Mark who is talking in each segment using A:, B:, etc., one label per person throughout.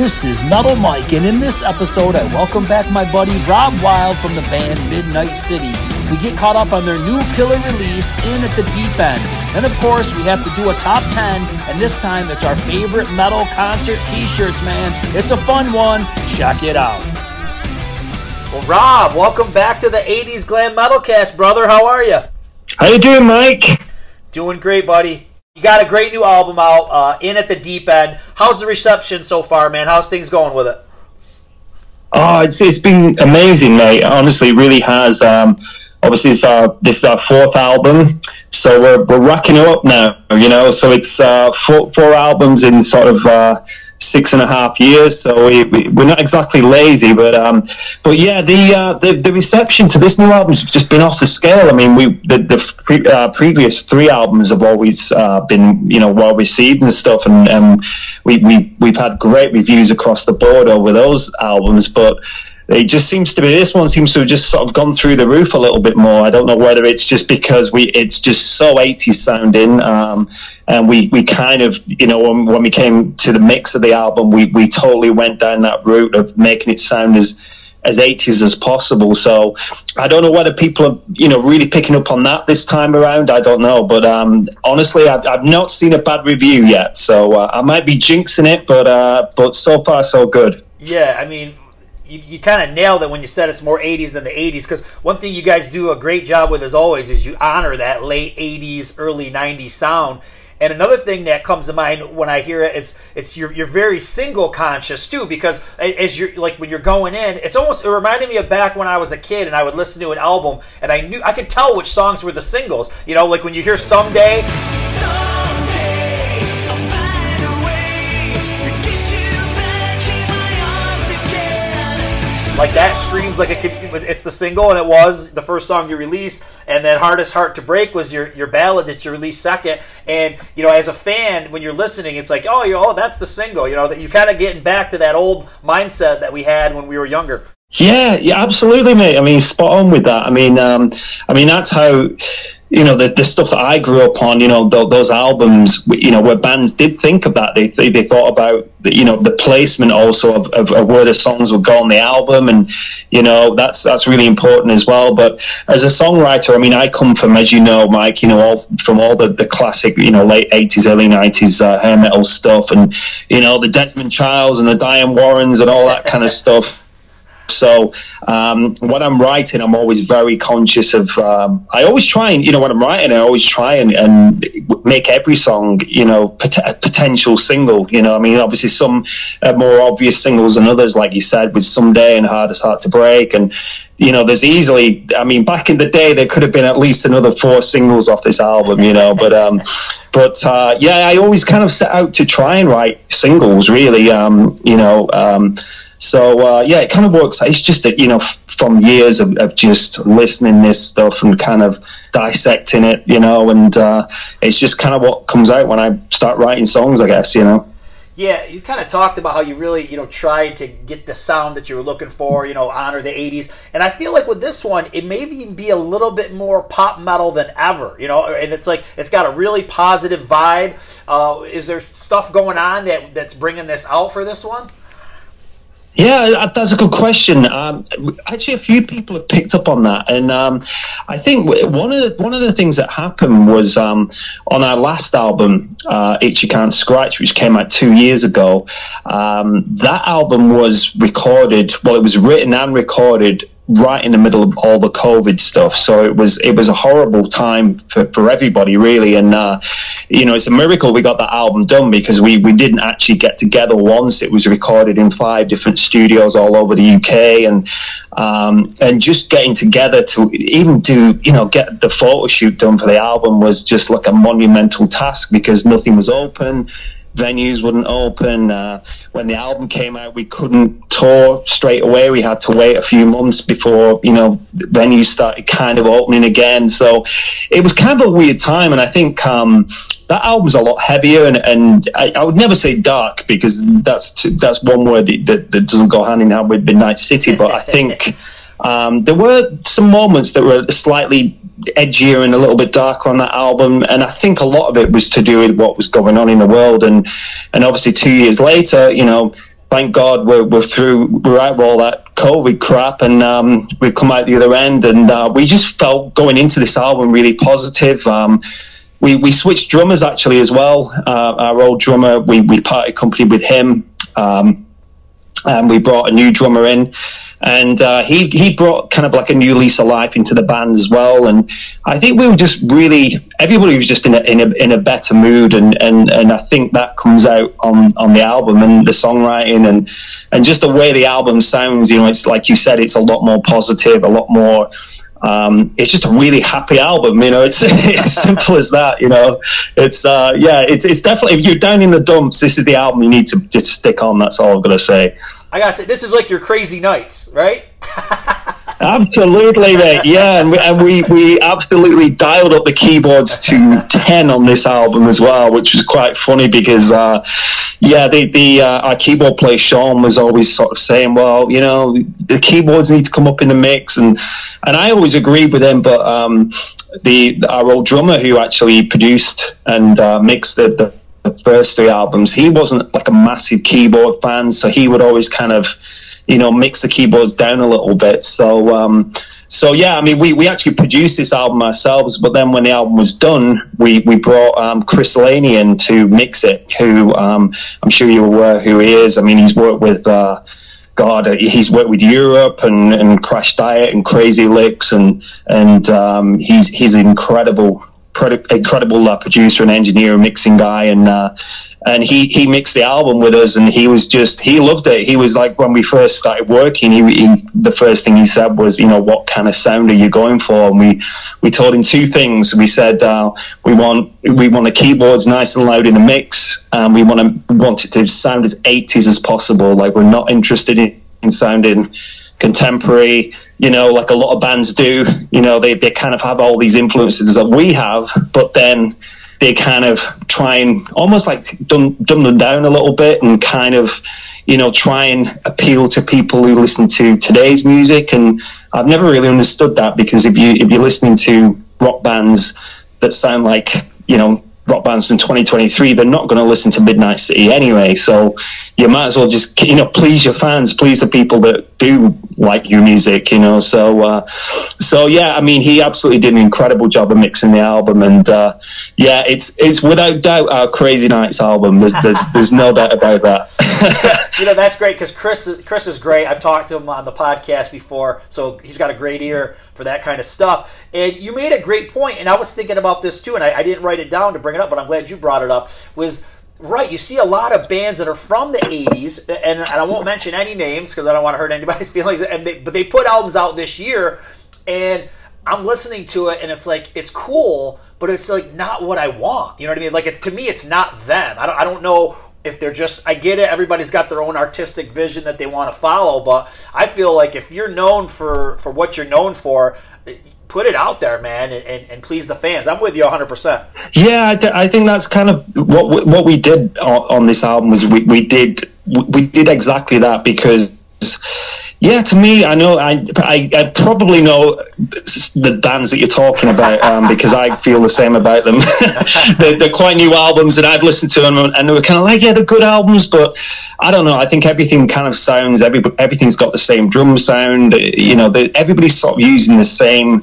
A: This is Metal Mike, and in this episode, I welcome back my buddy Rob Wylde from the band Midnite City. We get caught up on their new killer release, In at the Deep End. Then, of course, we have to do a top 10, and this time it's our favorite metal concert t shirts, man. It's a fun one. Check it out. Well, Rob, welcome back to the 80s Glam Metal Cast, brother. How are you?
B: How you doing, Mike?
A: Doing great, buddy. Got a great new album out, uh, In at the Deep End. How's the reception so far, man? How's things going with it?
B: Oh, it's it's been amazing, mate. Honestly, really has. Um, obviously, it's our this is our fourth album, so we're we're racking it up now. You know, so it's uh, four four albums in sort of. Uh, six and a half years, so we, we, are not exactly lazy, but um, but yeah, the, uh, the the reception to this new album has just been off the scale. I mean, we the the pre, uh, previous three albums have always uh, been you know well received and stuff, and, and we we we've had great reviews across the board over those albums, but it just seems to be this one seems to have just sort of gone through the roof a little bit more. I don't know whether it's just because we it's just so 80s sounding, um, and we we kind of you know when, when we came to the mix of the album, we we totally went down that route of making it sound as as 80s as possible. So I don't know whether people are, you know, really picking up on that this time around. I don't know, but um, honestly, I've, I've not seen a bad review yet. So uh, I might be jinxing it, but uh, but so far so good.
A: Yeah, I mean, you, you kind of nailed it when you said it's more 80s than the 80s because one thing you guys do a great job with as always is you honor that late 80s early 90s sound and another thing that comes to mind when I hear it, it's it's you're, you're very single conscious too because as you're like when you're going in, it's almost it reminded me of back when I was a kid and I would listen to an album and I knew I could tell which songs were the singles. You know, like when you hear "Someday." Like that screams like it it's the single, and it was the first song you released. And then "Hardest Heart to Break" was your your ballad that you released second. And you know, as a fan, when you're listening, it's like, oh, you oh, that's the single. You know, that you kind of getting back to that old mindset that we had when we were younger.
B: Yeah, yeah, absolutely, mate. I mean, spot on with that. I mean, um, I mean that's how you know the, the stuff that I grew up on, you know the, those albums, you know where bands did think that. They they, they thought about the, you know the placement also of, of, of, where the songs would go on the album, and you know that's that's really important as well. But as a songwriter, I mean, I come from, as you know, Mike, you know, all from all the, the classic, you know, late eighties, early nineties uh, hair metal stuff, and you know the Desmond Childs and the Diane Warrens and all that kind of stuff. So um, when I'm writing, I'm always very conscious of. Um, I always try and you know when I'm writing, I always try and, and make every song you know pot- potential single. You know, I mean, obviously some more obvious singles than others, like you said, with "Someday" and "Hardest Heart to Break," and you know, there's easily. I mean, back in the day, there could have been at least another four singles off this album. You know, but um, but uh, yeah, I always kind of set out to try and write singles. Really, um, you know. Um, so uh, yeah, it kind of works. It's just that you know, from years of, of, just listening this stuff and kind of dissecting it, you know, and uh, it's just kind of what comes out when I start writing songs, I guess, you know.
A: Yeah, you kind of talked about how you really, you know, tried to get the sound that you were looking for, you know, honor the 80s. And I feel like with this one, it may even be a little bit more pop metal than ever, you know, and it's like it's got a really positive vibe. Uh, is there stuff going on that that's bringing this out for this one?
B: Yeah, that's a good question. Um, actually, a few people have picked up on that, and um, I think one of the, one of the things that happened was um, on our last album, uh, "Itch You Can't Scratch," which came out two years ago. Um, that album was recorded. Well, it was written and recorded right in the middle of all the COVID stuff. So it was it was a horrible time for, for everybody really. And uh, you know, it's a miracle we got that album done because we we didn't actually get together once. It was recorded in five different studios all over the UK, and um, and just getting together to even do you know get the photo shoot done for the album was just like a monumental task because nothing was open venues wouldn't open. Uh, when the album came out, we couldn't tour straight away. We had to wait a few months before you know venues started kind of opening again. So it was kind of a weird time, and I think. Um, that album's a lot heavier, and, and I, I, would never say dark because that's t- that's one word that, that doesn't go hand in hand with Midnite City. But I think um, there were some moments that were slightly edgier and a little bit darker on that album, and I think a lot of it was to do with what was going on in the world. And and obviously, two years later, you know, thank God we're, we're through, we're out of all that COVID crap and um, we've come out the other end. And uh, we just felt going into this album really positive. Um, we, we switched drummers actually as well. Uh, our old drummer, we, we parted company with him. Um, and we brought a new drummer in and uh, he he brought kind of like a new lease of life into the band as well. And I think we were just really everybody was just in a in a, in a better mood, and, and and I think that comes out on on the album and the songwriting and and just the way the album sounds. You know, it's like you said, it's a lot more positive, a lot more. Um, it's just a really happy album, you know. It's it's simple as that, you know. It's uh, yeah, it's it's definitely if you're down in the dumps, this is the album you need to just stick on. That's all I'm gonna say.
A: I gotta say, this is like your crazy nights, right?
B: absolutely, mate. Yeah, and we, and we, we absolutely dialed up the keyboards to ten on this album as well, which was quite funny because, uh, yeah, the the uh, our keyboard player Sean was always sort of saying, well, you know, the keyboards need to come up in the mix, and and I always agreed with him, but um, the our old drummer who actually produced and uh, mixed the, the the first three albums, he wasn't like a massive keyboard fan, so he would always kind of, you know, mix the keyboards down a little bit. So, um, so yeah, I mean, we, we actually produced this album ourselves, but then when the album was done, we, we brought um, Chris Laney in to mix it, who um, I'm sure you're aware who he is. I mean, he's worked with, uh, God, uh, he's worked with Europe and, and Crash Diet and Crazy Lixx, and and um, he's he's incredible incredible uh, producer and engineer and mixing guy and uh, and he he mixed the album with us and he was just he loved it. He was like when we first started working he, he, the first thing he said was you know what kind of sound are you going for? And we we told him two things. We said uh, we want we want the keyboards nice and loud in the mix and we want to want it to sound as 80s as possible. Like we're not interested in, in sounding contemporary, you know, like a lot of bands do. You know, they, they kind of have all these influences that we have, but then they kind of try and almost like dumb, dumb them down a little bit and kind of, you know, try and appeal to people who listen to today's music. And I've never really understood that because if you if you're listening to rock bands that sound like, you know, rock bands in 2023, they're not going to listen to Midnite City anyway. So you might as well just you know please your fans, please the people that do like your music, you know. So uh, so yeah, I mean, he absolutely did an incredible job of mixing the album, and uh, yeah, it's it's without doubt our Crazy Nights album. There's there's there's no doubt about
A: that. you know that's great because Chris is, Chris is great. I've talked to him on the podcast before, so he's got a great ear for that kind of stuff. And you made a great point, and I was thinking about this too, and I, I didn't write it down to bring it up, but I'm glad you brought it up. Was Right, you see a lot of bands that are from the '80s, and, and I won't mention any names because I don't want to hurt anybody's feelings. And they, but they put albums out this year, and I'm listening to it, and it's like it's cool, but it's like not what I want. You know what I mean? Like it's to me, it's not them. I don't, I don't know if they're just. I get it. Everybody's got their own artistic vision that they want to follow, but I feel like if you're known for for what you're known for, put it out there, man, and, and, and, please the fans. I'm with you 100. percent
B: Yeah, I, th- I, think that's kind of what we, what we did on, on this album was we, we did we did exactly that because yeah, to me, I know I, I, I probably know the bands that you're talking about um, because I feel the same about them. they're, they're, quite new albums, and I've listened to them, and they were kind of like, yeah, they're good albums, but I don't know. I think everything kind of sounds every everything's got the same drum sound. You know, everybody's sort of using the same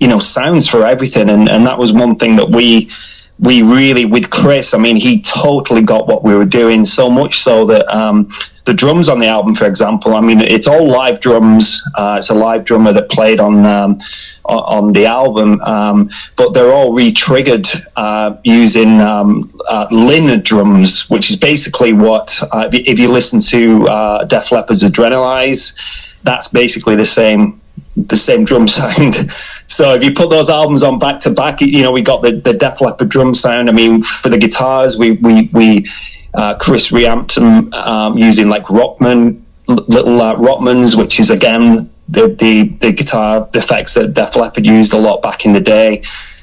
B: you know sounds for everything, and and that was one thing that we we really with Chris. I mean, he totally got what we were doing so much so that. Um, the drums on the album, for example, I mean, it's all live drums. Uh, it's a live drummer that played on um, on the album, um, but they're all re-triggered uh, using um, uh, Linn drums, which is basically what uh, if you listen to uh, Def Leppard's Adrenalize, that's basically the same the same drum sound. So if you put those albums on back to back, you know we got the the Def Leppard drum sound. I mean, for the guitars, we we we uh, Chris reamped them um, using like Rockman, little uh, Rockmans, which is again the, the, the guitar effects that Def Leppard used a lot back in the day.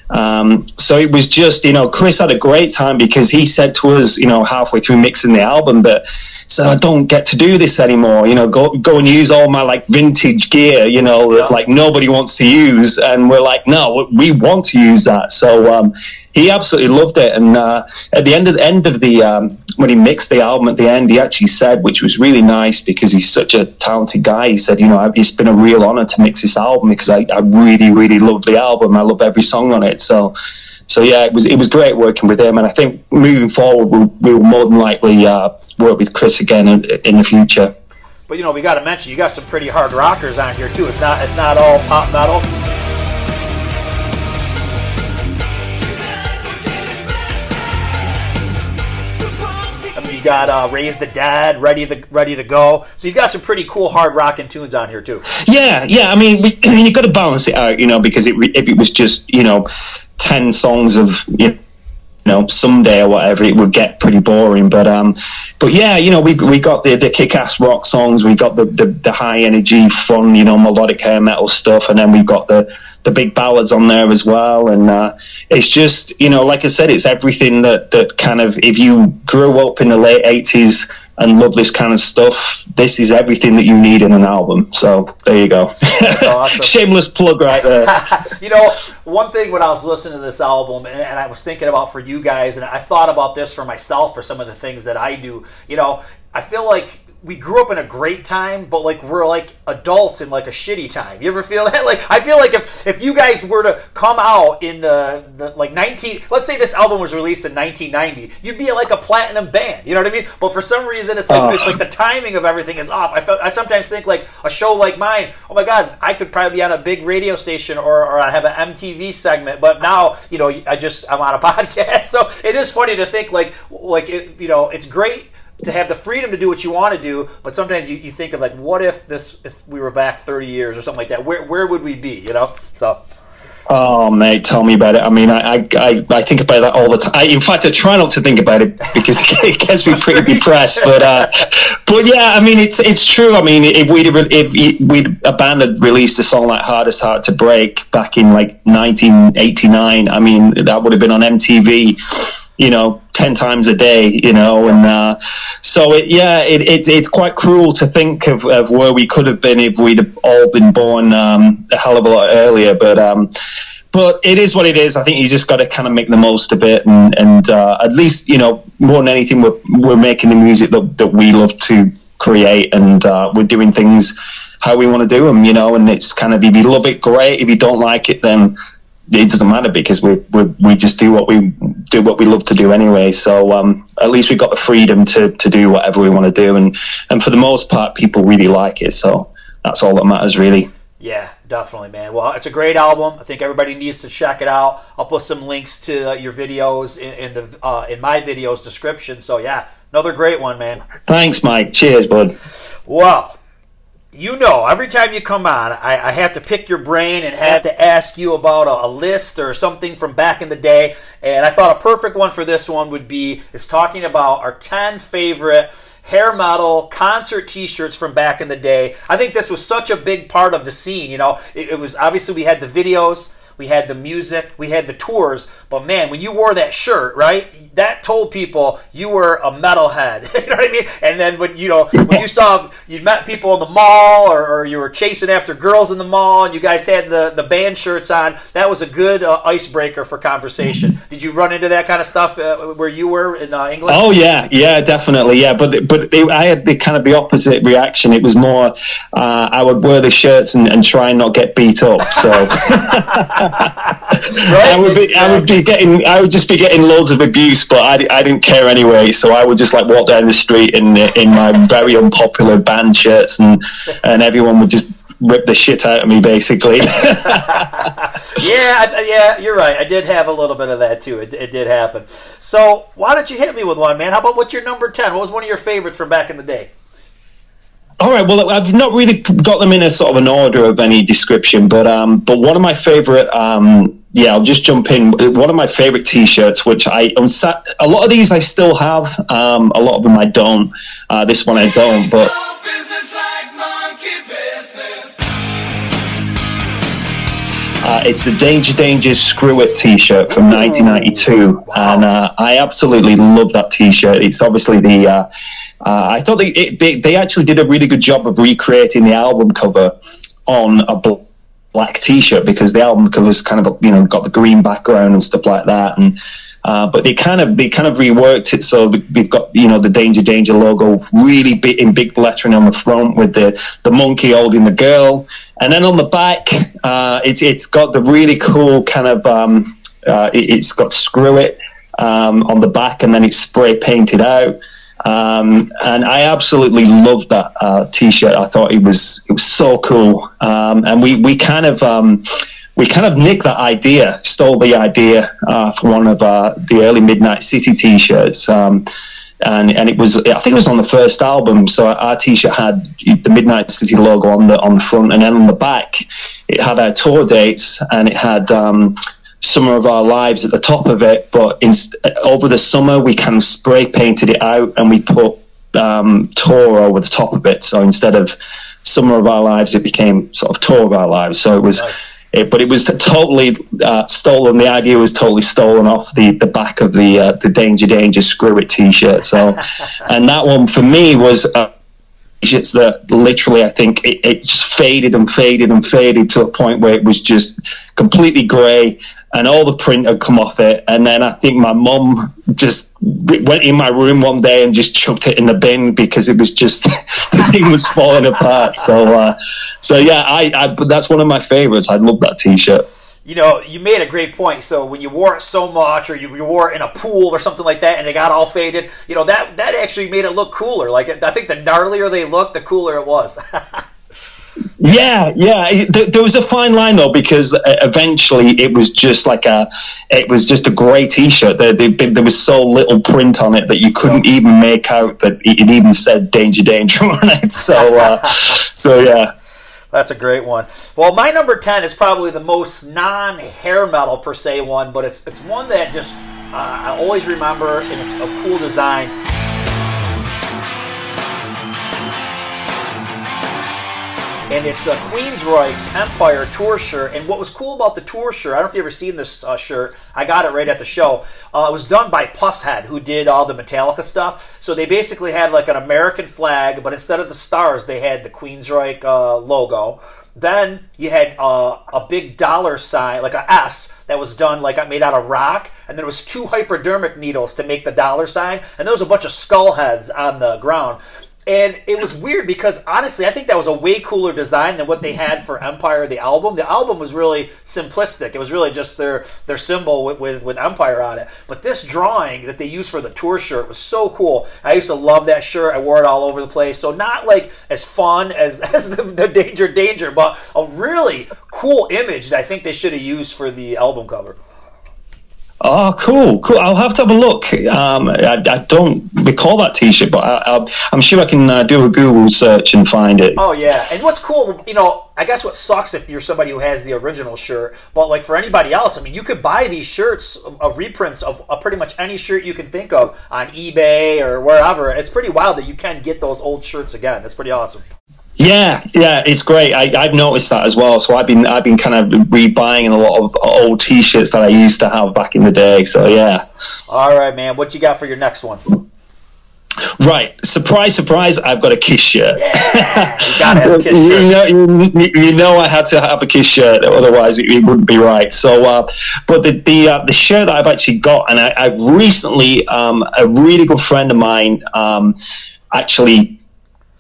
B: Um, so it was just, you know, Chris had a great time because he said to us, you know, halfway through mixing the album that said, I don't get to do this anymore. You know, go go and use all my like vintage gear. You know, that like nobody wants to use, and we're like, no, we want to use that. So um, he absolutely loved it. And uh, at the end of the end of the um, when he mixed the album at the end, he actually said, which was really nice because he's such a talented guy. He said, you know, it's been a real honor to mix this album because I, I really, really love the album. I love every song on it. So so yeah, it was it was great working with him, and I think moving forward, we'll, we'll more than likely uh, work with Chris again in, in the future.
A: But you know, we got to mention you got some pretty hard rockers on here too. It's not it's not all pop metal. I mean, you got uh, "Raise the Dead," ready to ready to go. So you've got some pretty cool hard rocking tunes on here too.
B: Yeah, yeah. I mean, we, I mean, you've got to balance it out, you know, because it, if it was just you know 10 songs of you know someday or whatever it would get pretty boring but um but yeah you know we we got the the kick-ass rock songs we got the the, the high energy fun you know melodic hair metal stuff and then we've got the the big ballads on there as well and uh, it's just you know like i said it's everything that that kind of if you grew up in the late 80s and love this kind of stuff, this is everything that you need in an album. So there you go. Oh, awesome. Shameless plug right there.
A: you know, one thing when I was listening to this album and, and I was thinking about for you guys, and I thought about this for myself for some of the things that I do, you know, I feel like we grew up in a great time, but like we're like adults in like a shitty time. You ever feel that? Like I feel like if if you guys were to come out in the, the like 19, let's say this album was released in 1990, you'd be like a platinum band. You know what I mean? But for some reason, it's like uh, it's like the timing of everything is off. I felt, I sometimes think like a show like mine. Oh my god, I could probably be on a big radio station or or I have an MTV segment. But now you know I just I'm on a podcast, so it is funny to think like like it, you know it's great to have the freedom to do what you want to do, but sometimes you, you think of like, what if this if we were back thirty years or something like that? Where where would we be? You know, so.
B: Oh mate, tell me about it. I mean, I I, I think about that all the time. I, in fact, I try not to think about it because it gets me pretty depressed. But uh, but yeah, I mean, it's it's true. I mean, if we'd if we'd a band had released a song like "Hardest Heart to Break" back in like 1989, I mean, that would have been on MTV you know, 10 times a day, you know, and uh, so it, yeah, it, it's, it's quite cruel to think of, of where we could have been if we'd all been born um, a hell of a lot earlier. But, um, but it is what it is. I think you just got to kind of make the most of it, and, and uh, at least you know more than anything, we're we're making the music that, that we love to create, and uh, we're doing things how we want to do them, you know. And it's kind of if you love it, great. If you don't like it, then it doesn't matter because we we we just do what we do what we love to do anyway. So um, at least we've got the freedom to to do whatever we want to do, and and for the most part, people really like it. So that's all that matters, really.
A: Yeah, definitely, man. Well, it's a great album. I think everybody needs to check it out. I'll put some links to uh, your videos in, in the uh, in my videos description. So yeah, another great one, man.
B: Thanks, Mike. Cheers, bud.
A: Well you know, every time you come on, I, I, have to pick your brain and have to ask you about a, a, list or something from back in the day. And I thought a perfect one for this one would be is talking about our 10 favorite hair metal concert t-shirts from back in the day. I think this was such a big part of the scene. You know, it, it was obviously we had the videos we had the music, we had the tours. But man, when you wore that shirt, right, that told people you were a metalhead. you know what I mean? And then when you know when you saw you met people in the mall or, or, you were chasing after girls in the mall and you guys had the the band shirts on, that was a good uh, icebreaker for conversation. Did you run into that kind of stuff uh, where you were in uh, England?
B: Oh yeah, yeah, definitely, yeah. But but it, I had the kind of the opposite reaction. It was more uh, I would wear the shirts and, and try and not get beat up. So. right? I would be, I would be getting, I would just be getting loads of abuse, but I, I didn't care anyway. So I would just like walk down the street in in my very unpopular band shirts, and and everyone would just rip the shit out of me, basically.
A: yeah, yeah, you're right. I did have a little bit of that too. It, it did happen. So why don't you hit me with one, man? How about what's your number ten? What was one of your favorites from back in the day?
B: All right. Well, I've not really got them in a sort of an order of any description, but um, but one of my favorite, um, yeah, I'll just jump in. One of my favorite T-shirts, which I a lot of these I still have, um, a lot of them I don't. Uh, this one I don't, but. Uh, it's a Danger Danger Screw It T-shirt from 1992, and uh, I absolutely love that T-shirt. It's obviously the. Uh, uh, I thought they, it, they they actually did a really good job of recreating the album cover on a black T-shirt because the album cover's kind of you know got the green background and stuff like that, and uh, but they kind of they kind of reworked it so they've got you know the Danger Danger logo really big in big lettering on the front with the the monkey holding the girl, and then on the back uh, it's it's got the really cool kind of um, uh, it, has got screw it um, on the back and then it's spray painted out. Um, and I absolutely loved that uh, T-shirt. I thought it was it was so cool, um, and we we kind of um, we kind of nicked that idea, stole the idea uh, for one of uh, the early Midnite City T-shirts, um, and and it was I think it was on the first album. So our T-shirt had the Midnite City logo on the on the front, and then on the back it had our tour dates, and it had. Um, Summer of Our Lives at the top of it, but in, over the summer we kind of spray painted it out and we put um, tour over the top of it. So instead of Summer of Our Lives, it became sort of Tour of Our Lives. So it was nice. It, but it was totally uh, stolen. The idea was totally stolen off the, the back of the uh, the Danger Danger Screw It T-shirt. So, and that one for me was. Uh, it's that literally I think it, it just faded and faded and faded to a point where it was just completely grey and all the print had come off it. And then I think my mum just went in my room one day and just chucked it in the bin because it was just the thing was falling apart. So, uh, so yeah, I, I that's one of my favorites. I love that T-shirt.
A: You know, you made a great point. So when you wore it so much, or you, you wore it in a pool or something like that, and it got all faded, you know that that actually made it look cooler. Like I think the gnarlier they looked, the cooler it was.
B: Yeah, yeah. There, was a fine line though because uh, eventually it was just like a, it was just a grey T-shirt. There, there, there, was so little print on it that you couldn't even make out that it even said "Danger, Danger" on it. So, uh, so yeah.
A: That's a great one. Well, my number ten is probably the most non-hair metal per se one, but it's it's one that just uh, I always remember, and it's a cool design. And it's a Queensryche's Empire tour shirt. And what was cool about the tour shirt, I don't know if you've ever seen this uh, shirt. I got it right at the show. Uh, it was done by Pushead, who did all the Metallica stuff. So they basically had like an American flag, but instead of the stars, they had the Queensryche uh, logo. Then you had uh, a big dollar sign, like a S, that was done like made out of rock, and there was two hypodermic needles to make the dollar sign, and there was a bunch of skull heads on the ground. And it was weird because honestly, I think that was a way cooler design than what they had for Empire, the album. The album was really simplistic. It was really just their their symbol with, with, with Empire on it. But this drawing that they used for the tour shirt was so cool. I used to love that shirt. I wore it all over the place. So not like as fun as, as the, the Danger Danger, but a really cool image that I think they should have used for the album cover.
B: Oh, cool, cool. I'll have to have a look. Um, I, I, don't recall that T-shirt, but I, am sure I can uh, do a Google search and find it.
A: Oh yeah, and what's cool, you know, I guess what sucks if you're somebody who has the original shirt, but like for anybody else, I mean, you could buy these shirts, uh, reprints of uh, pretty much any shirt you can think of on eBay or wherever. It's pretty wild that you can get those old shirts again. That's pretty awesome.
B: Yeah, yeah, it's great. I, have noticed that as well. So I've been I've been kind of rebuying a lot of old T-shirts that I used to have back in the day. So yeah.
A: All right, man. What you got for your next one?
B: Right, surprise, surprise! I've got a Kiss shirt.
A: Yeah, you gotta have a Kiss shirt.
B: you, know, you, you, know, I had to have a Kiss shirt, otherwise it, it wouldn't be right. So, uh, but the the, uh, the shirt that I've actually got, and I, have recently, um, a really good friend of mine, um, actually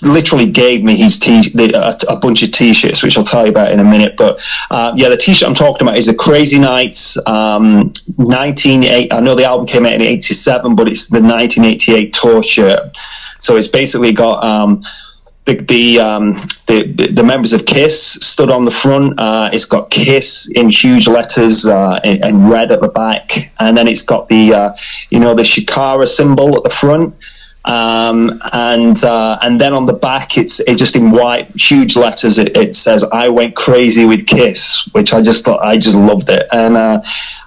B: literally gave me his t a, a, bunch of t-shirts, which I'll tell you about in a minute. But uh, yeah, the t-shirt I'm talking about is a Crazy Nights um, 1980. I know the album came out in '87, but it's the 1988 tour shirt. So it's basically got. Um, the the, um, the, the members of Kiss stood on the front. Uh, it's got Kiss in huge letters uh, in, in, red at the back, and then it's got the uh, you know the Chikara symbol at the front. Um, and uh, and then on the back, it's it just in white, huge letters. It, it, says "I went crazy with Kiss," which I just thought I just loved it. And uh,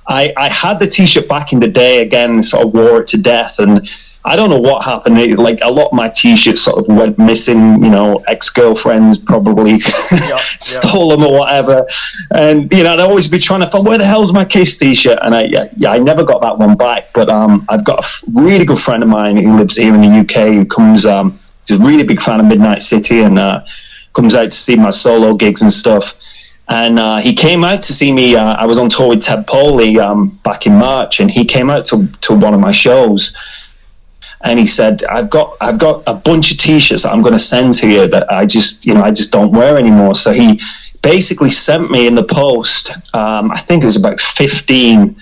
B: I, I had the T-shirt back in the day. Again, sort of wore it to death, and I don't know what happened. It, like a lot of my T-shirts sort of went missing. You know, ex-girlfriends probably stole them or whatever. And you know, I'd always be trying to find where the hell's my Kiss T-shirt, and I yeah, I never got that one back. But um, I've got a really good friend of mine who lives here in the UK who comes. Um, he's a really big fan of Midnite City and uh, comes out to see my solo gigs and stuff. And uh, he came out to see me. Uh, I was on tour with Ted Poley um, back in March, and he came out to, to one of my shows and he said, "I've got I've got a bunch of T-shirts that I'm going to send to you that I just you know I just don't wear anymore." So he basically sent me in the post. Um, I think it was about 15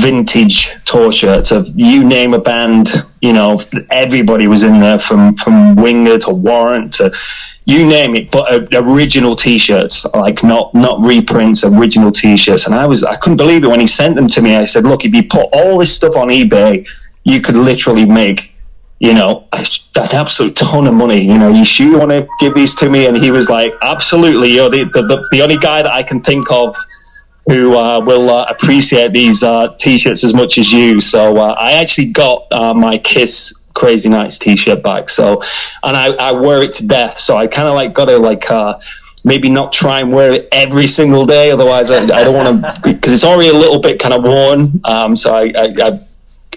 B: vintage tour shirts of you name a band. You know, everybody was in there from from Winger to Warrant to you name it, but uh, original T-shirts, like not not reprints, original T-shirts. And I was I couldn't believe it when he sent them to me. I said, "Look, if you put all this stuff on eBay." You could literally make you know, an absolute ton of money. You know, you sure want to give these to me? And he was like, absolutely. You're the, the, the only guy that I can think of who uh, will uh, appreciate these uh, t-shirts as much as you. So uh, I actually got uh, my Kiss Crazy Nights t-shirt back. So, and I, I wear it to death. So I kind of like got to like, uh, maybe not try and wear it every single day. Otherwise I, I don't want to, because it's already a little bit kind of worn. Um, so I, I, I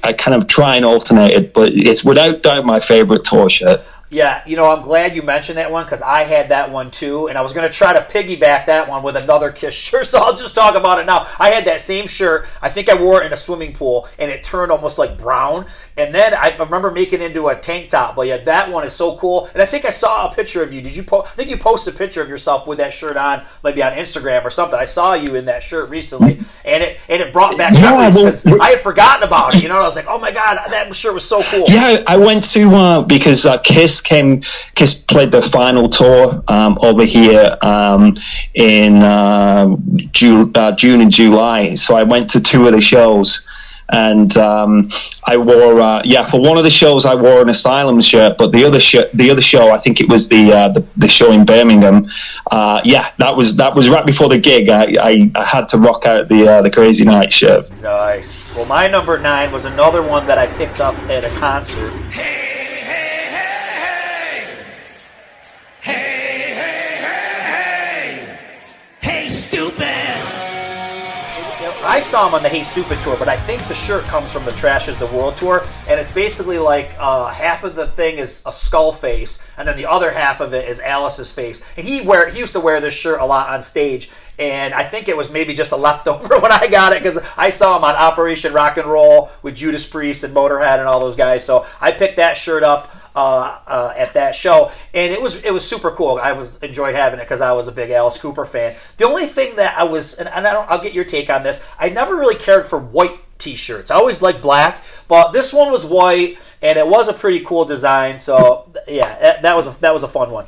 B: I kind of try and alternate it, but it's without doubt my favorite tour shirt.
A: Yeah, you know, I'm glad you mentioned that one because I had that one too, and I was going to try to piggyback that one with another Kiss shirt, so I'll just talk about it now. I had that same shirt. I think I wore it in a swimming pool, and it turned almost like brown. And then I remember making it into a tank top. But yeah, that one is so cool. And I think I saw a picture of you. Did you? Po- I think you posted a picture of yourself with that shirt on, maybe on Instagram or something. I saw you in that shirt recently, and it and it brought back memories because I had forgotten about it. You know, I was like, oh my god, that shirt was so cool.
B: Yeah, I went to uh, because uh, Kiss came. Kiss played the final tour um, over here um, in uh, June, uh, June and July. So I went to two of the shows and um, I wore uh, yeah for one of the shows I wore an Asylum shirt, but the other sh- the other show I think it was the uh, the, the, show in Birmingham. Uh, yeah, that was that was right before the gig. I, I, I had to rock out the uh, the Crazy Night shirt.
A: Nice. Well, my number nine was another one that I picked up at a concert. Hey! I saw him on the Hey Stoopid tour, but I think the shirt comes from the Trashes the World tour, and it's basically like uh, half of the thing is a skull face, and then the other half of it is Alice's face. And he wear he used to wear this shirt a lot on stage, and I think it was maybe just a leftover when I got it because I saw him on Operation Rock and Roll with Judas Priest and Motorhead and all those guys. So I picked that shirt up uh, uh, at that show, and it was it was super cool. I was enjoyed having it because I was a big Alice Cooper fan. The only thing that I was, and, and I don't, I'll get your take on this. I never really cared for white T-shirts. I always liked black, but this one was white, and it was a pretty cool design. So yeah, that, that was a, that was a fun one.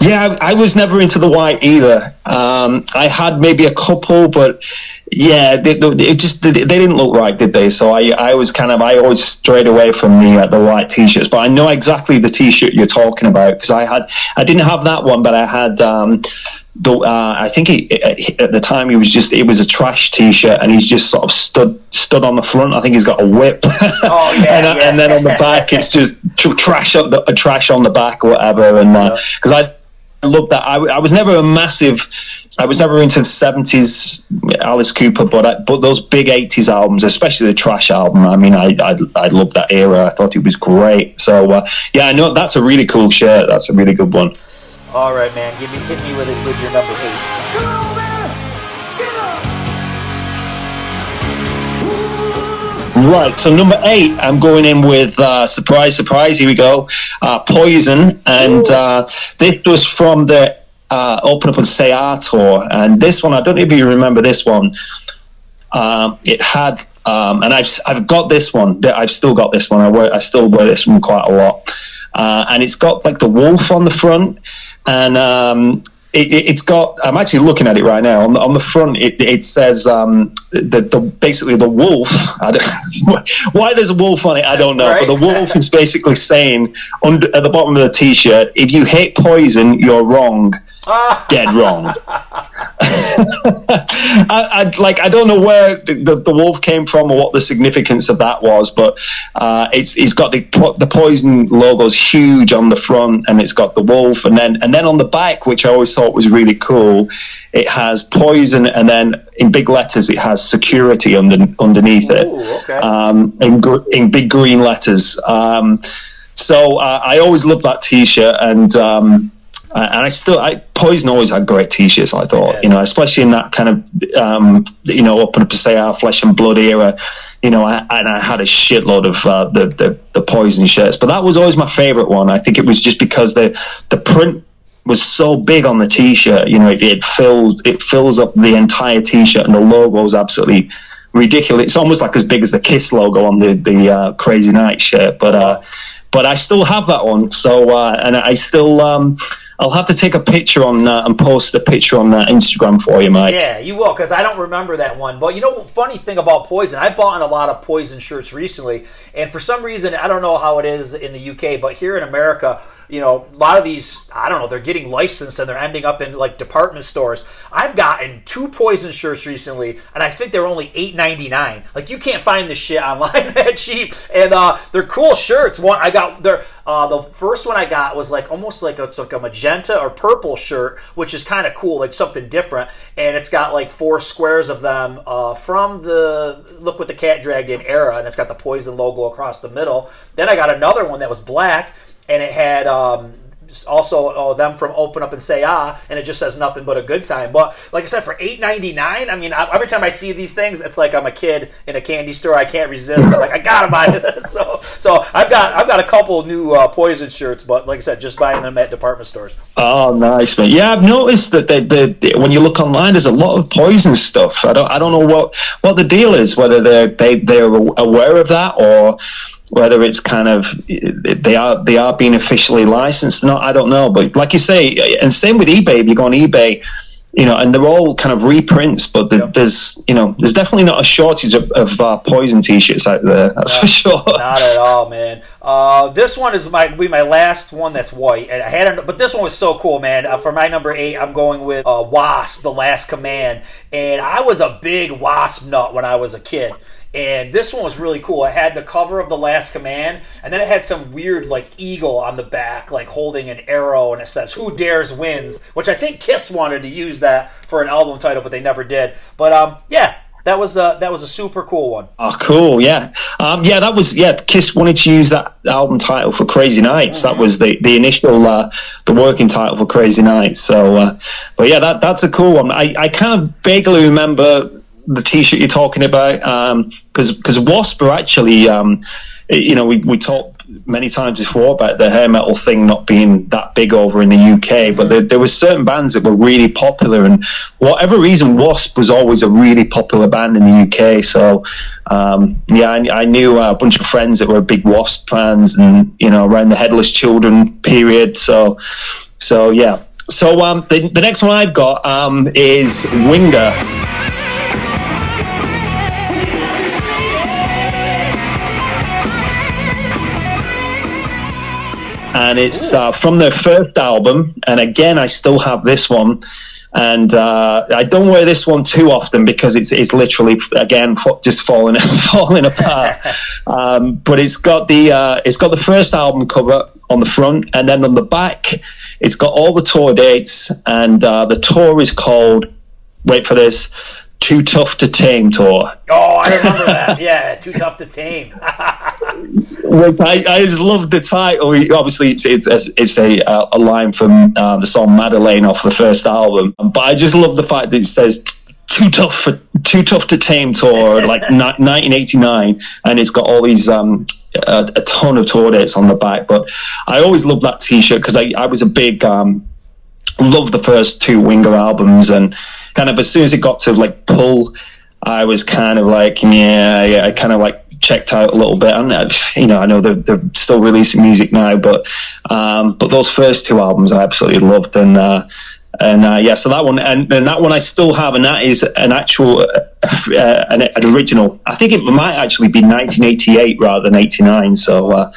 B: Yeah, I was never into the white either. Um, I had maybe a couple, but yeah, they, they just they, didn't look right, did they? So I, I was kind of I always strayed away from the uh, the white t-shirts. But I know exactly the t-shirt you're talking about because I had I didn't have that one, but I had. Um, the, uh, I think he, at the time he was just it was a trash T-shirt and he's just sort of stood stood on the front. I think he's got a whip,
A: oh, yeah,
B: and,
A: yeah.
B: and, then on the back it's just trash on the trash on the back or whatever. And because uh, I love that, I, I was never a massive I was never into the seventies Alice Cooper, but I, but those big eighties albums, especially the Trash album. I mean, I I, I loved that era. I thought it was great. So uh, yeah, I know that's a really cool shirt. That's a really good one.
A: All right, man. Give me hit me with it with your number eight.
B: Right, so number eight, I'm going in with uh, surprise, surprise. Here we go, uh, Poison, and uh, this was from the uh, Open Up and Say Our tour, and this one I don't know if you remember this one. Um, it had, um, and I've I've got this one. I've still got this one. I wear, I still wear this one quite a lot, uh, and it's got like the wolf on the front, and um, it, has got. I'm actually looking at it right now. On the, on the front, it, it says um, the, the basically the wolf. why there's a wolf on it, I don't know. Right. But the wolf is basically saying under, at the bottom of the t-shirt, "If you hate poison, you're wrong." Dead wrong. I, I, like I don't know where the, the wolf came from or what the significance of that was, but uh, it's it's got the the poison logo's huge on the front, and it's got the wolf, and then and then on the back, which I always thought was really cool, it has poison, and then in big letters it has security under, underneath it,
A: okay.
B: um, in gr- in big green letters. Um, so uh, I always loved that T-shirt, and um, and I still, I Poison always had great T-shirts. I thought,
A: Yeah.
B: you know, especially in that kind of, um, you know, up in the our Flesh and Blood era. You know, I, and I had a shitload of uh, the, the the Poison shirts, but that was always my favorite one. I think it was just because the the print was so big on the T-shirt. You know, it, it fills it fills up the entire T-shirt, and the logo is absolutely ridiculous. It's almost like as big as the Kiss logo on the the uh, Crazy Night shirt, but. Uh, but I still have that one. So, uh, and I still, um, I'll have to take a picture on that and post the picture on uh, Instagram for you, Mike.
A: Yeah, you will, because I don't remember that one. But you know, funny thing about Poison, I bought a lot of Poison shirts recently, and for some reason, I don't know how it is in the UK, but here in America, you know, a lot of these, I don't know, they're getting licensed and they're ending up in like department stores. I've gotten two Poison shirts recently, and I think they're only eight ninety nine. Like you can't find this shit online that cheap, and uh, they're cool shirts. One I got, they're uh, the first one I got was like almost like a, it's like a magenta or purple shirt, which is kind of cool, like something different. And it's got like four squares of them uh, from the Look What the Cat Dragged In era, and it's got the Poison logo across the middle. Then I got another one that was black, and it had um, also uh, them from Open Up and Say Ah, and it just says nothing but a good time. But like I said, for eight ninety nine, I mean, I, every time I see these things, it's like I'm a kid in a candy store. I can't resist. I'm like, I gotta buy it. so, so I've got I've got a couple new uh, Poison shirts, but like I said, just buying them at department stores.
B: Oh, nice, man. Yeah, I've noticed that the, the, the when you look online, there's a lot of poison stuff. I don't, I don't know what, what the deal is. Whether they're they they're aware of that or whether it's kind of they are they are being officially licensed. No, I don't know. But like you say, and same with eBay. If you go on eBay, you know, and they're all kind of reprints, but the, there's you know there's definitely not a shortage of, of uh, poison t-shirts out there. That's for sure.
A: Not at all, man. Uh, this one is my be my last one that's white, and I had, a, but this one was so cool, man. Uh, for my number eight, I'm going with uh, Wasp: The Last Command, and I was a big Wasp nut when I was a kid. And this one was really cool. It had the cover of The Last Command, and then it had some weird, like, eagle on the back, like holding an arrow, and it says, Who Dares Wins, which I think Kiss wanted to use that for an album title, but they never did. But, um, yeah, that was, a, that was a super cool one.
B: Oh, cool! Yeah, um, yeah. That was yeah. Kiss wanted to use that album title for Crazy Nights. That was the the initial uh, the working title for Crazy Nights. So, uh, but yeah, that that's a cool one. I, I kind of vaguely remember the T-shirt you're talking about because because Wasp are actually um, you know we we talked many times before about the hair metal thing not being that big over in the UK, but there, there were certain bands that were really popular, and whatever reason, Wasp was always a really popular band in the UK. So, um, yeah, I, I knew a bunch of friends that were big Wasp fans, and you know, around the Headless Children period. So, so yeah. So um, the, the next one I've got um, is Winger. And it's uh, from their first album. And again, I still have this one, and uh, I don't wear this one too often because it's it's literally again just falling falling apart. um, but it's got the uh, it's got the first album cover on the front, and then on the back, it's got all the tour dates, and uh, the tour is called. Wait for this. Too tough to tame tour.
A: Oh, I remember that. Yeah, too tough to tame.
B: Which I, I just love the title. Obviously, it's it's it's a a line from uh, the song Madalaine off the first album. But I just love the fact that it says "Too tough for too tough to tame" tour, like ni- 1989, and it's got all these um a, a ton of tour dates on the back. But I always loved that T-shirt because I I was a big um loved the first two Winger albums and kind of as soon as it got to like pull, I was kind of like yeah, I kind of like checked out a little bit. And uh, you know, I know they're, they're still releasing music now, but um, but those first two albums I absolutely loved and. Uh, and uh, yeah, so that one, and, and that one I still have, and that is an actual, uh, an, an original. I think it might actually be 1988 rather than 89. So, uh,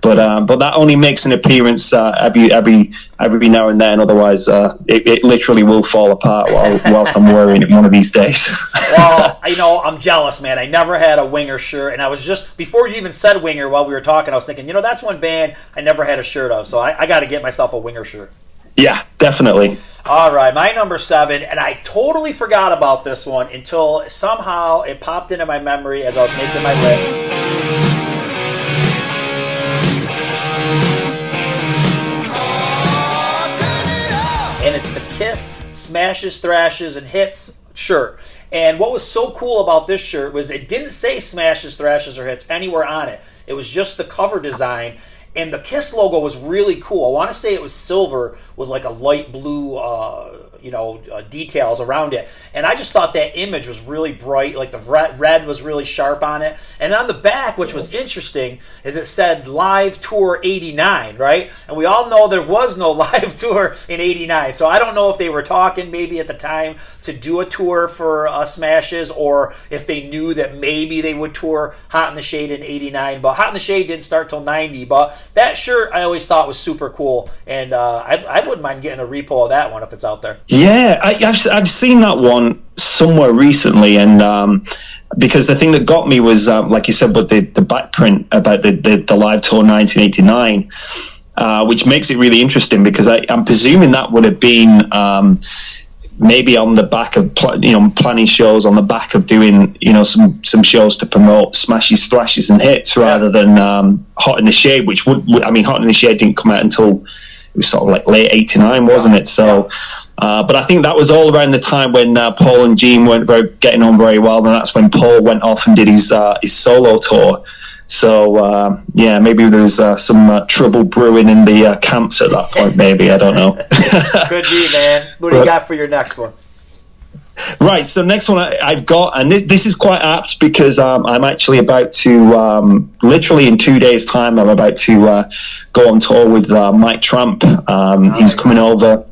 B: but um, but that only makes an appearance uh, every every every now and then. Otherwise, uh, it, it, literally will fall apart while, whilst I'm wearing it one of these days.
A: well, you know, I'm jealous, man. I never had a winger shirt, and I was just before you even said winger while we were talking, I was thinking, you know, that's one band I never had a shirt of, so I, I got to get myself a winger shirt.
B: Yeah, definitely.
A: All right, my number seven, and I totally forgot about this one until somehow it popped into my memory as I was making my list. Kiss Smashes, Thrashes, and Hits shirt. And what was so cool about this shirt was it didn't say Smashes, Thrashes, or Hits anywhere on it. It was just the cover design and the Kiss logo was really cool. I want to say it was silver with like a light blue uh, you know uh, details around it. And i just thought that image was really bright like the red, red was really sharp on it. And on the back which was interesting is it said live tour 89 right? And we all know there was no live tour in 89 so i don't know if they were talking maybe at the time to do a tour for uh, smashes or if they knew that maybe they would tour hot in the shade in 89 but hot in the shade didn't start till 90 but that shirt i always thought was super cool. And uh, I, I wouldn't mind getting a repo of that one if it's out there
B: yeah, I, have I've seen that one somewhere recently, and um, because the thing that got me was, um, like you said, with the, the back print about the, the, the live tour 1989, uh, which makes it really interesting because I, am presuming that would have been. Um, maybe on the back of pl- you know planning shows on the back of doing you know some some shows to promote smashes thrashes and hits rather than um, hot in the shade which would i mean hot in the shade didn't come out until it was sort of like late 89 wasn't it so uh, but I think that was all around the time when uh, Paul and Gene weren't very, getting on very well, and that's when Paul went off and did his uh, his solo tour. So uh, yeah, maybe there's uh, some trouble brewing in the camps at that point. Maybe I don't know.
A: Could be, man. What do you got for your next one?
B: Right. So next one I, have got, and this is quite apt because um, I'm actually about to, um, literally in two days' time, I'm about to go on tour with Mike Tramp. Um, nice. He's coming over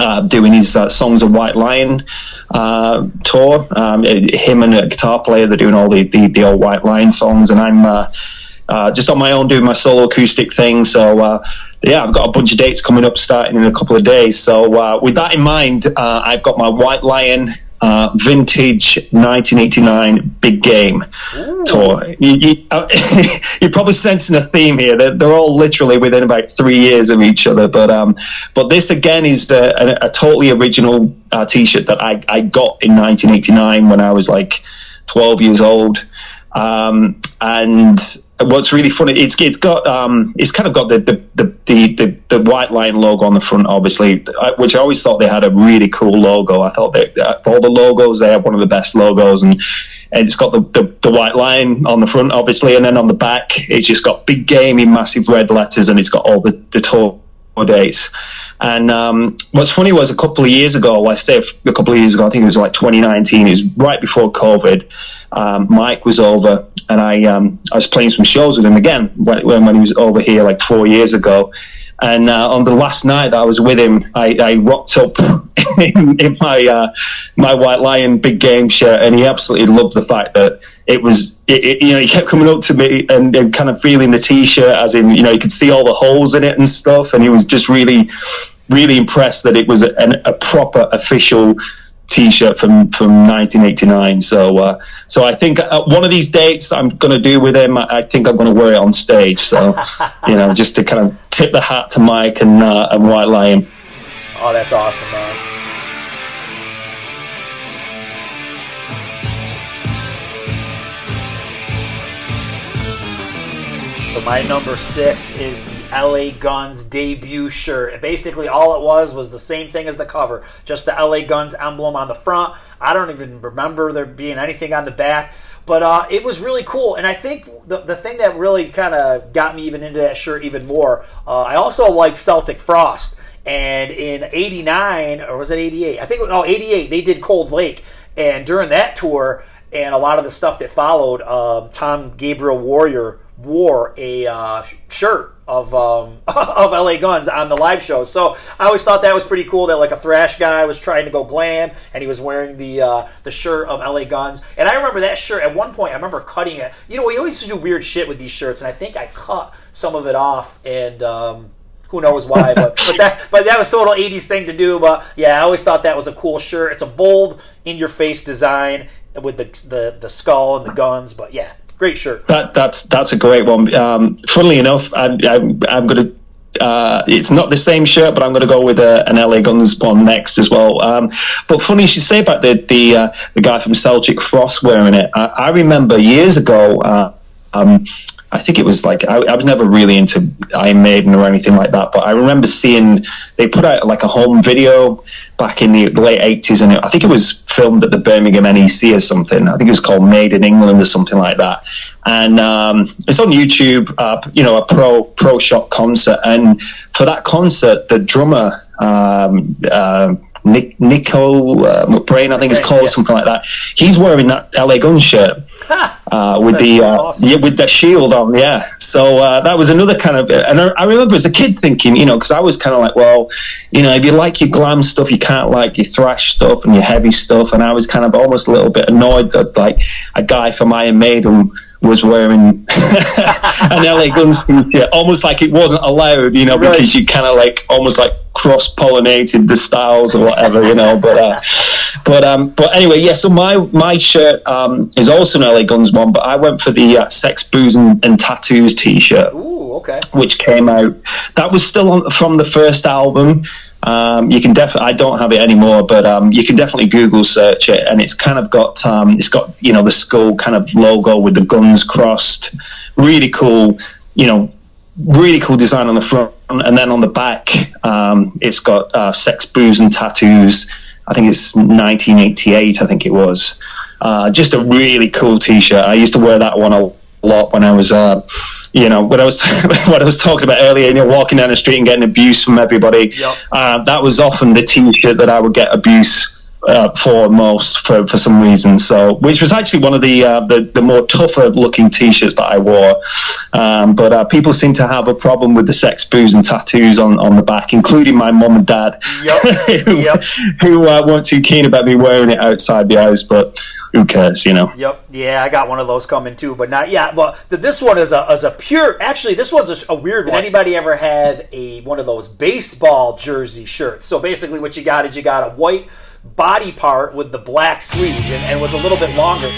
B: uh, doing his uh, Songs of White Lion uh, tour. Um, him and a guitar player, they're doing all the, the, the old White Lion songs, and I'm uh, uh, just on my own doing my solo acoustic thing. So, uh, yeah, I've got a bunch of dates coming up starting in a couple of days. So, with that in mind, I've got my White Lion uh, vintage 1989 big game Ooh. tour. You, you, uh, you're probably sensing a theme here. They're, they're, all literally within about three years of each other. But um, but this again is a, a, a totally original uh, T-shirt that I, I got in 1989 when I was like 12 years old, um, and what's really funny it's it's got um it's kind of got the the, the the, the, White Lion logo on the front obviously which i always thought they had a really cool logo i thought that all the logos they have one of the best logos and and it's got the, the, the White Lion on the front obviously and then on the back it's just got big gamey massive red letters and it's got all the the tour dates and um, what's funny was a couple of years ago, I say a couple of years ago, I think it was like 2019, it was right before COVID. Um, Mike was over and I, um, I was playing some shows with him again when, when he was over here like four years ago. And uh, on the last night that I was with him, I, I rocked up in, in my uh, my White Lion big game shirt, and he absolutely loved the fact that it was. It, it, you know, he kept coming up to me and, and kind of feeling the t-shirt, as in, you know, you could see all the holes in it and stuff, and he was just really, really impressed that it was a, a proper official T-shirt from from 1989. So uh, so I think uh, one of these dates I'm going to do with him, I, I think I'm going to wear it on stage. So you know, just to kind of tip the hat to Mike and uh, and White Lion.
A: Oh, that's awesome, man. So my number six is LA Guns debut shirt. Basically, all it was was the same thing as the cover, just the LA Guns emblem on the front. I don't even remember there being anything on the back, but uh, it was really cool. And I think the, the thing that really kind of got me even into that shirt even more, uh, I also like Celtic Frost. And in 89, or was it 88? I think, no, 88, they did Cold Lake. And during that tour, and a lot of the stuff that followed, uh, Tom Gabriel Warrior wore a uh, shirt of um, of LA Guns on the live show. So I always thought that was pretty cool that like a thrash guy was trying to go glam and he was wearing the uh, the shirt of LA Guns. And I remember that shirt at one point. I remember cutting it. You know, we always do weird shit with these shirts, and I think I cut some of it off, and um, who knows why, but but that but that was total '80s thing to do. But yeah, I always thought that was a cool shirt. It's a bold, in your face design with the the the skull and the guns. But yeah, great shirt.
B: That that's that's a great one. Um, funnily enough, I'm I'm, I'm going to uh, it's not the same shirt, but I'm going to go with a, an LA Guns one next as well. Um, but funny you should say about the the, uh, the guy from Celtic Frost wearing it. I, I remember years ago. Uh, um, I think it was like I, I, was never really into Iron Maiden or anything like that, but I remember seeing they put out like a home video back in the late eighties, and it, I think it was filmed at the Birmingham NEC or something. I think it was called Maiden England or something like that, and um, it's on YouTube. Uh, you know, a pro pro shot concert, and for that concert, the drummer. Um, uh, Nick, Nicko uh, McBrain, I think it's called, yeah. something like that. He's wearing that LA Gun shirt uh, with the uh, awesome. yeah, with the shield on. Yeah, so uh, that was another kind of. And I, I remember as a kid thinking, you know, because I was kind of like, well, you know, if you like your glam stuff, you can't like your thrash stuff and your heavy stuff. And I was kind of almost a little bit annoyed that like a guy from Iron Maiden was wearing an LA Guns t-shirt, almost like it wasn't allowed, you know, right. because you kind of like almost like cross pollinated the styles or whatever, you know. But uh, but um, but anyway, yeah. So my my shirt um, is also an LA Guns one, but I went for the uh, Sex, Booze, and, and Tattoos t-shirt.
A: Ooh, okay.
B: Which came out. That was still on, from the first album. Um, you can definitely. I don't have it anymore, but um, you can definitely Google search it, and it's kind of got um, it's got you know the skull kind of logo with the guns crossed. Really cool. You know, really cool design on the front, and then on the back, um, it's got uh, sex, booze, and tattoos. I think it's 1988. I think it was. Uh, just a really cool T-shirt. I used to wear that one a lot when I was. Uh, you know what I was what I was talking about earlier. You know, walking down the street and getting abuse from everybody. Yep. Uh, that was often the T-shirt that I would get abuse uh, for most for, for some reason. So, which was actually one of the uh, the, the more tougher looking T-shirts that I wore. Um, but uh, people seem to have a problem with the sex, booze, and tattoos on, on the back, including my mum and dad, yep. who, yep. who uh, weren't too keen about me wearing it outside the house. But who cares, you know?
A: Yep. Yeah, I got one of those coming too, but not yeah. Well, this one is a is a pure. Actually, this one's a, a weird one. Did anybody ever have a one of those baseball jersey shirts? So basically, what you got is you got a white body part with the black sleeves and, and was a little bit longer.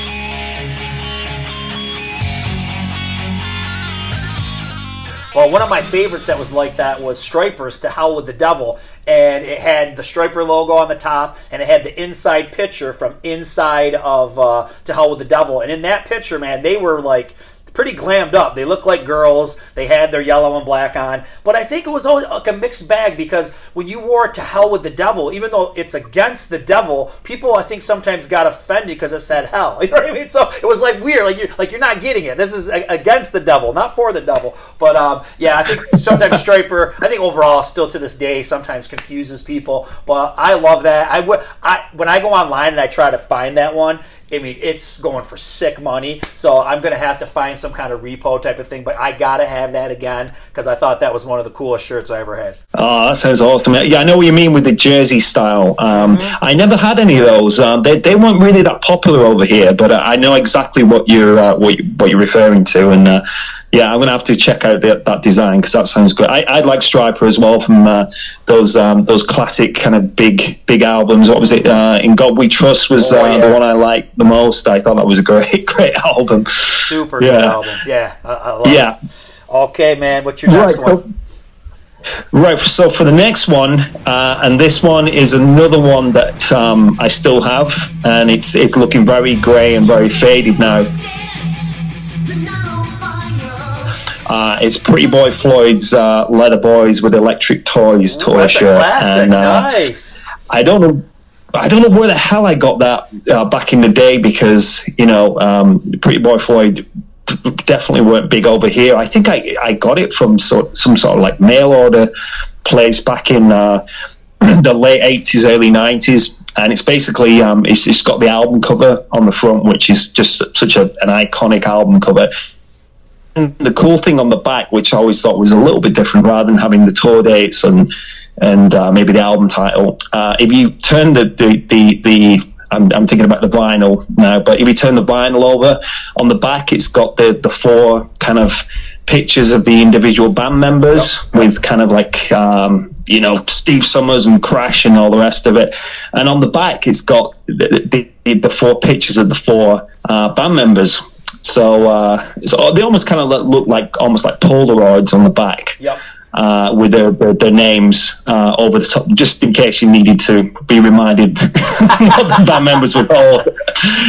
A: Well, one of my favorites that was like that was Stryper's To Hell with the Devil. And it had the Stryper logo on the top, and it had the inside picture from inside of uh, To Hell with the Devil. And in that picture, man, they were like pretty glammed up. They looked like girls. They had their yellow and black on. But I think it was always like a mixed bag because when you wore it to hell with the devil, even though it's against the devil, people I think sometimes got offended because it said hell. You know what I mean? So it was like weird. Like you're like you're not getting it. This is against the devil, not for the devil. But um, yeah, I think sometimes Stryper, I think overall, still to this day, sometimes confuses people. But I love that. I would. I when I go online and I try to find that one, I mean, it's going for sick money. So I'm going to have to find some kind of repo type of thing. But I got to have that again because I thought that was one of the coolest shirts I ever had.
B: Oh, that sounds awesome. Yeah, I know what you mean with the jersey style. Um, mm-hmm. I never had any of those. Um, they, they weren't really that popular over here, but I know exactly what you're uh, what, you, what you're referring to. And uh, yeah, I'm gonna have to check out the, that design because that sounds good. I, I like Stryper as well from uh, those um, those classic kind of big big albums. What was it? Uh, in God We Trust was oh, uh, yeah. the one I liked the most. I thought that was a great great album.
A: Super yeah. good album. Yeah, I, I
B: yeah.
A: It. Okay, man. What's your next right, one?
B: Right, so for the next one, uh, and this one is another one that um, I still have, and it's it's looking very grey and very faded now. Uh, it's Pretty Boy Floyd's uh, Leather Boys with Electric Toys tour shirt.
A: and uh, nice.
B: I don't know. I don't know where the hell I got that uh, back in the day because you know um, Pretty Boy Floyd definitely weren't big over here. I think I I got it from so, some sort of like mail order place back in uh, the late eighties, early nineties, and it's basically um, it's, it's got the album cover on the front, which is just such a, an iconic album cover the cool thing on the back, which I always thought was a little bit different, rather than having the tour dates and and uh, maybe the album title, uh, if you turn the the the, the I'm, I'm, thinking about the vinyl now, but if you turn the vinyl over on the back, it's got the the four kind of pictures of the individual band members yep. with kind of like um, you know Steve Summers and Crash and all the rest of it. And on the back, it's got the, the, the four pictures of the four uh, band members. So, uh, so they almost kind of look like almost like Polaroids on the back.
A: Yep
B: uh, with their, their, their names uh, over the top, just in case you needed to be reminded what the band members were called.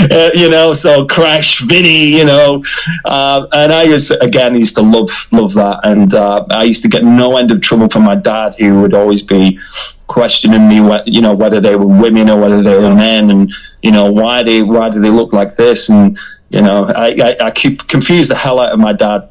B: Uh, you know, so Crash, Vinny, you know, uh, and I used to, again used to love love that, and uh, I used to get no end of trouble from my dad, who would always be questioning me, what you know, whether they were women or whether they were men, and you know why they why do they look like this, and you know, I, I, I keep confuse the hell out of my dad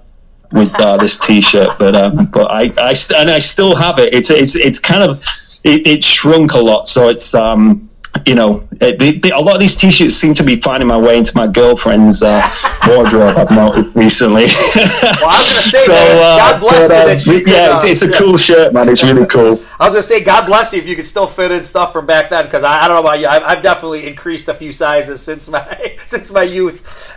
B: with uh, this T-shirt, but um, but I, I and I still have it. It's it's it's kind of it, it shrunk a lot, so it's um you know it, they, they, a lot of these T-shirts seem to be finding my way into my girlfriend's uh, wardrobe. I've noticed recently.
A: well, I was gonna say, so, uh, God bless but, uh,
B: you. Could, yeah, it's, it's a cool shirt, man. It's really cool.
A: I was gonna say, God bless you if you could still fit in stuff from back then, because I, I, don't know about you, I've, I've definitely increased a few sizes since my since my youth.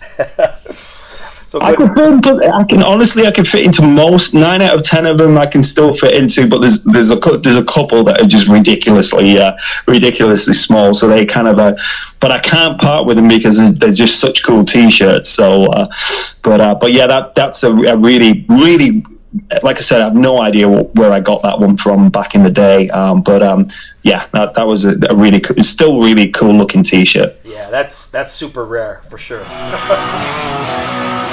B: So I can fit into, I can honestly, I can fit into most nine out of ten of them. I can still fit into, but there's there's a there's a couple that are just ridiculously uh, ridiculously small. So they kind of, uh, but I can't part with them because they're just such cool t-shirts. So, uh, but uh, but yeah, that that's a, a really really like I said, I have no idea where I got that one from back in the day. Um, but um, yeah, that, that was a, a really, co- it's still really cool looking T-shirt.
A: Yeah, that's that's super rare for sure.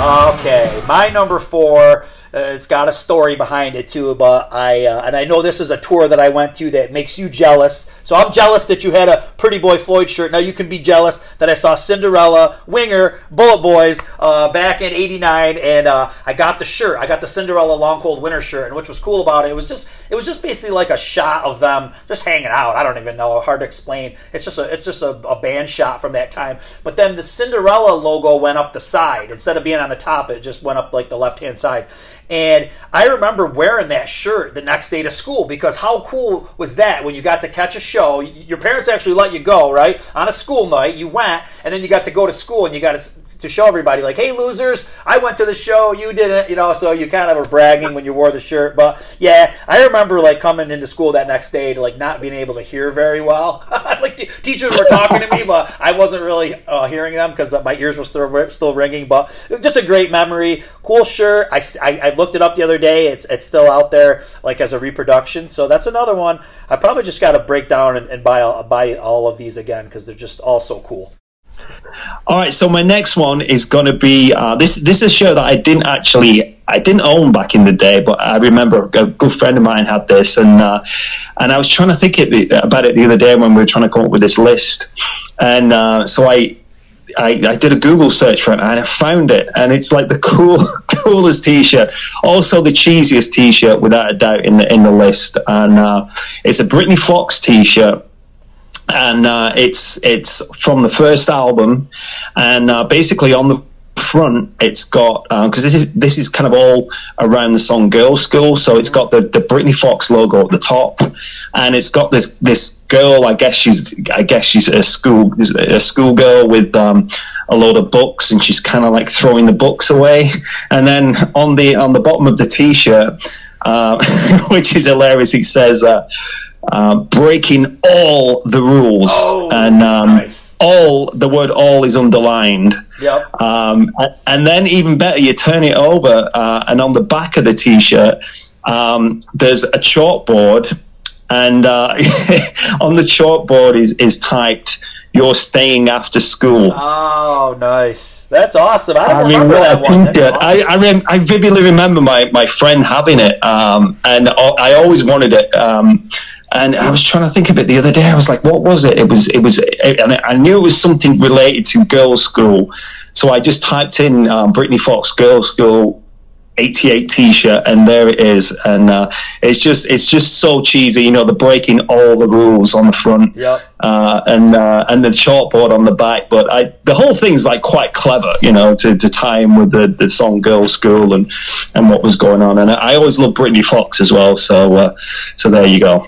A: Okay, my number four. Uh, it's got a story behind it too, but I uh, and I know this is a tour that I went to that makes you jealous. So I'm jealous that you had a Pretty Boy Floyd shirt. Now you can be jealous that I saw Cinderella, Winger, Bullet Boys uh, back in '89, and uh, I got the shirt. I got the Cinderella Long Cold Winter shirt, and which was cool about it, it was just it was just basically like a shot of them just hanging out. I don't even know, hard to explain. It's just a it's just a, a band shot from that time. But then the Cinderella logo went up the side instead of being on the top. It just went up like the left hand side. And I remember wearing that shirt the next day to school because how cool was that when you got to catch a show? Your parents actually let you go, right? On a school night, you went, and then you got to go to school and you got to to show everybody, like, hey, losers, I went to the show, you didn't, you know, so you kind of were bragging when you wore the shirt. But yeah, I remember like coming into school that next day to like not being able to hear very well. like t- teachers were talking to me, but I wasn't really uh, hearing them because my ears were still, still ringing. But just a great memory. Cool shirt. I, I, I looked it up the other day. It's, it's still out there like as a reproduction. So that's another one. I probably just got to break down and, and buy, buy all of these again because they're just all so cool.
B: All right, so my next one is going to be uh, this. This is a show that I didn't actually I didn't own back in the day, but I remember a good friend of mine had this, and uh, and I was trying to think it, about it the other day when we were trying to come up with this list, and uh, so I, I. I, did a Google search for it and I found it, and it's like the cool, coolest T-shirt. Also, the cheesiest T-shirt, without a doubt, in the in the list. And uh, it's a Britny Fox T-shirt, and uh, it's it's from the first album, and uh, basically on the front it's got because uh, this is this is kind of all around the song Girls School, so it's got the the Britny Fox logo at the top, and it's got this this girl. I guess she's I guess she's a school a schoolgirl with. Um, a load of books and she's kind of like throwing the books away and then on the on the bottom of the t-shirt uh, which is hilarious it says uh, uh, breaking all the rules,
A: oh,
B: and um,
A: nice.
B: all the word "all" is underlined.
A: Yep.
B: Um, and then even better, you turn it over, uh, and on the back of the T-shirt, um, there's a chalkboard, and uh, on the chalkboard is is typed you're staying after school.
A: Oh, nice. That's awesome. I I remember mean, that one. Awesome.
B: I, I, rem- I, vividly remember my, my friend having it, um, and I always wanted it. Um, and I was trying to think of it the other day. I was like, what was it? It was, it was, it, and I knew it was something related to girls' school. So I just typed in um, Britny Fox girls' school 88 t-shirt and there it is and uh, it's just it's just so cheesy you know the breaking all the rules on the front
A: yep.
B: uh, and uh, and the chalkboard on the back but I the whole thing's like quite clever you know to, to tie in with the, the song Girls School and and what was going on and I always love Britny Fox as well so uh, so there you go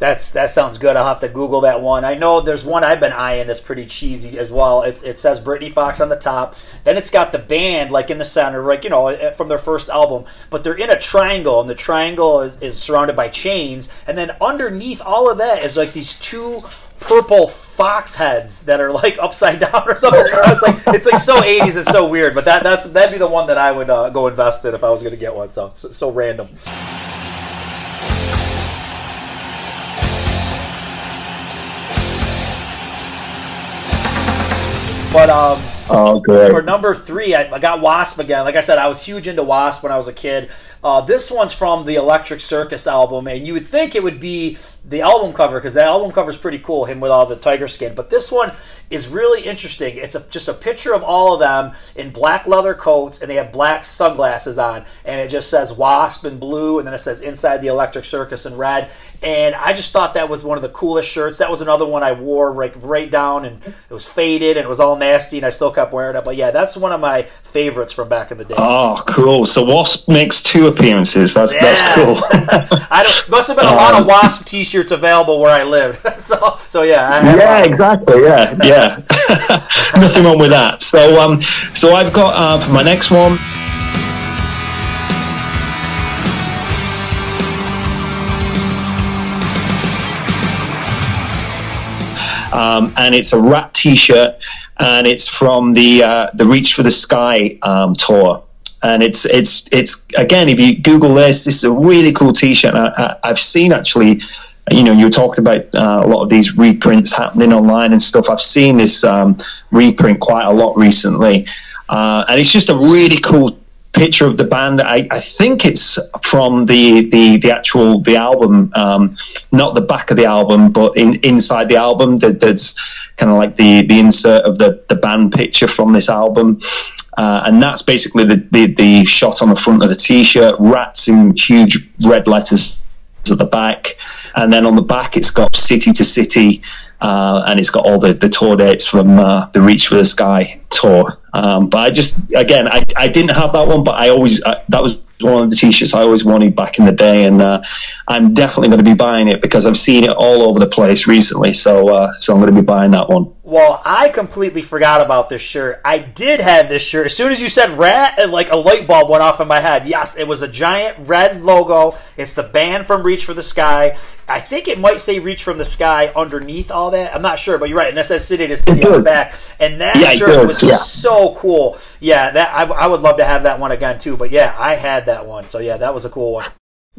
A: That's that sounds good. I'll have to Google that one. I know there's one I've been eyeing that's pretty cheesy as well. It, it says Britny Fox on the top. Then it's got the band like in the center, like you know eh, from their first album. But they're in a triangle, and the triangle is, is surrounded by chains. And then underneath all of that is like these two purple fox heads that are like upside down or something. It's like it's like so 80s. It's so weird. But that that's that'd be the one that I would uh, go invest in if I was going to get one. So, so so random. But um,
B: oh, good.
A: for number three, I, I, got Wasp again. Like I said, I was huge into Wasp when I was a kid. Uh, this one's from the Electric Circus album, and you would think it would be the album cover because the album cover is pretty cool, him with all the tiger skin. But this one is really interesting. It's a, just a picture of all of them in black leather coats, and they have black sunglasses on, and it just says Wasp in blue, and then it says Inside the Electric Circus in red. And I just thought that was one of the coolest shirts. That was another one I wore right right down, and it was faded and it was all nasty, and I still kept wearing it. But yeah, that's one of my favorites from back in the day.
B: Oh, cool! So Wasp makes two appearances. That's yeah. that's cool.
A: I don't, must have been a lot of um, Wasp T-shirts shirts available where I lived. so, so yeah.
B: yeah, exactly. Yeah, yeah. Nothing wrong with that. So, um, so I've got uh, for my next one. Um, and it's a Ratt T-shirt, and it's from the uh, the Reach for the Sky um, tour. And it's it's it's again if you google this this is a really cool t-shirt. I, have seen actually you know, you were talking about uh, a lot of these reprints happening online and stuff. I've seen this um, reprint quite a lot recently, uh, and it's just a really cool picture of the band. I, I think it's from the, the, the actual the album, um, not the back of the album, but in, inside the album. That, there's kind of like the, the insert of the, the band picture from this album. Uh, and that's basically the, the, the shot on the front of the t-shirt, rats in huge red letters at the back and then on the back it's got city to city, uh, and it's got all the, the tour dates from uh, the Reach for the Sky tour. Um, but I just again I, I didn't have that one, but I always I, that was one of the t-shirts I always wanted back in the day, and uh, I'm definitely going to be buying it because I've seen it all over the place recently. So uh, so I'm going to be buying that one.
A: Well, I completely forgot about this shirt. I did have this shirt. As soon as you said Ratt, and like a light bulb went off in my head. Yes, it was a giant red logo. It's the band from Reach for the Sky. I think it might say Reach from the Sky underneath all that. I'm not sure, but you're right. And it says City to City on the back. And that yeah, shirt was yeah. so cool. Yeah, that I, I would love to have that one again too. But yeah, I had that one. So yeah, that was a cool one.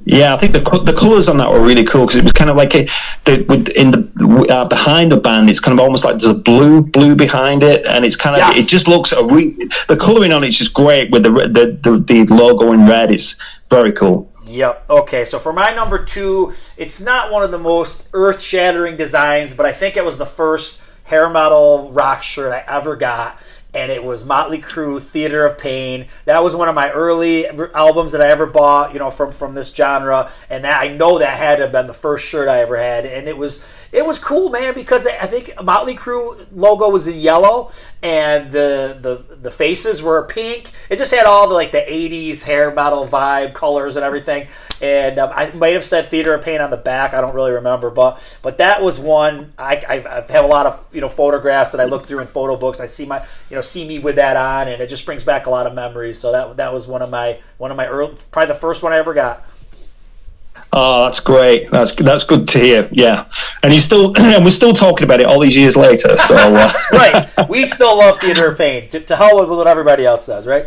B: Yeah, I think the the colors on that were really cool because it was kind of like a, the with in the uh, behind the band, it's kind of almost like there's a blue blue behind it, and it's kind of yes. it just looks a re- the coloring on it's just great with the, the the the logo in red. It's very cool.
A: Yep. Okay, so for my number two, it's not one of the most earth shattering designs, but I think it was the first hair metal rock shirt I ever got and it was Motley Crue, Theater of Pain. That was one of my early albums that I ever bought, you know, from from this genre, and that I know that had to have been the first shirt I ever had, and it was it was cool, man, because I think Motley Crue logo was in yellow, and the the the faces were pink. It just had all the like the '80s hair metal vibe, colors, and everything. And um, I might have said Theater of Pain on the back. I don't really remember, but but that was one. I, I, I have a lot of you know photographs that I look through in photo books. I see my you know see me with that on, and it just brings back a lot of memories. So that that was one of my one of my early, probably the first one I ever got.
B: Oh, that's great. That's that's good to hear. Yeah, and you still and we're still talking about it all these years later. So uh.
A: right, we still love Theater of Pain. To, to hell with what everybody else says, right?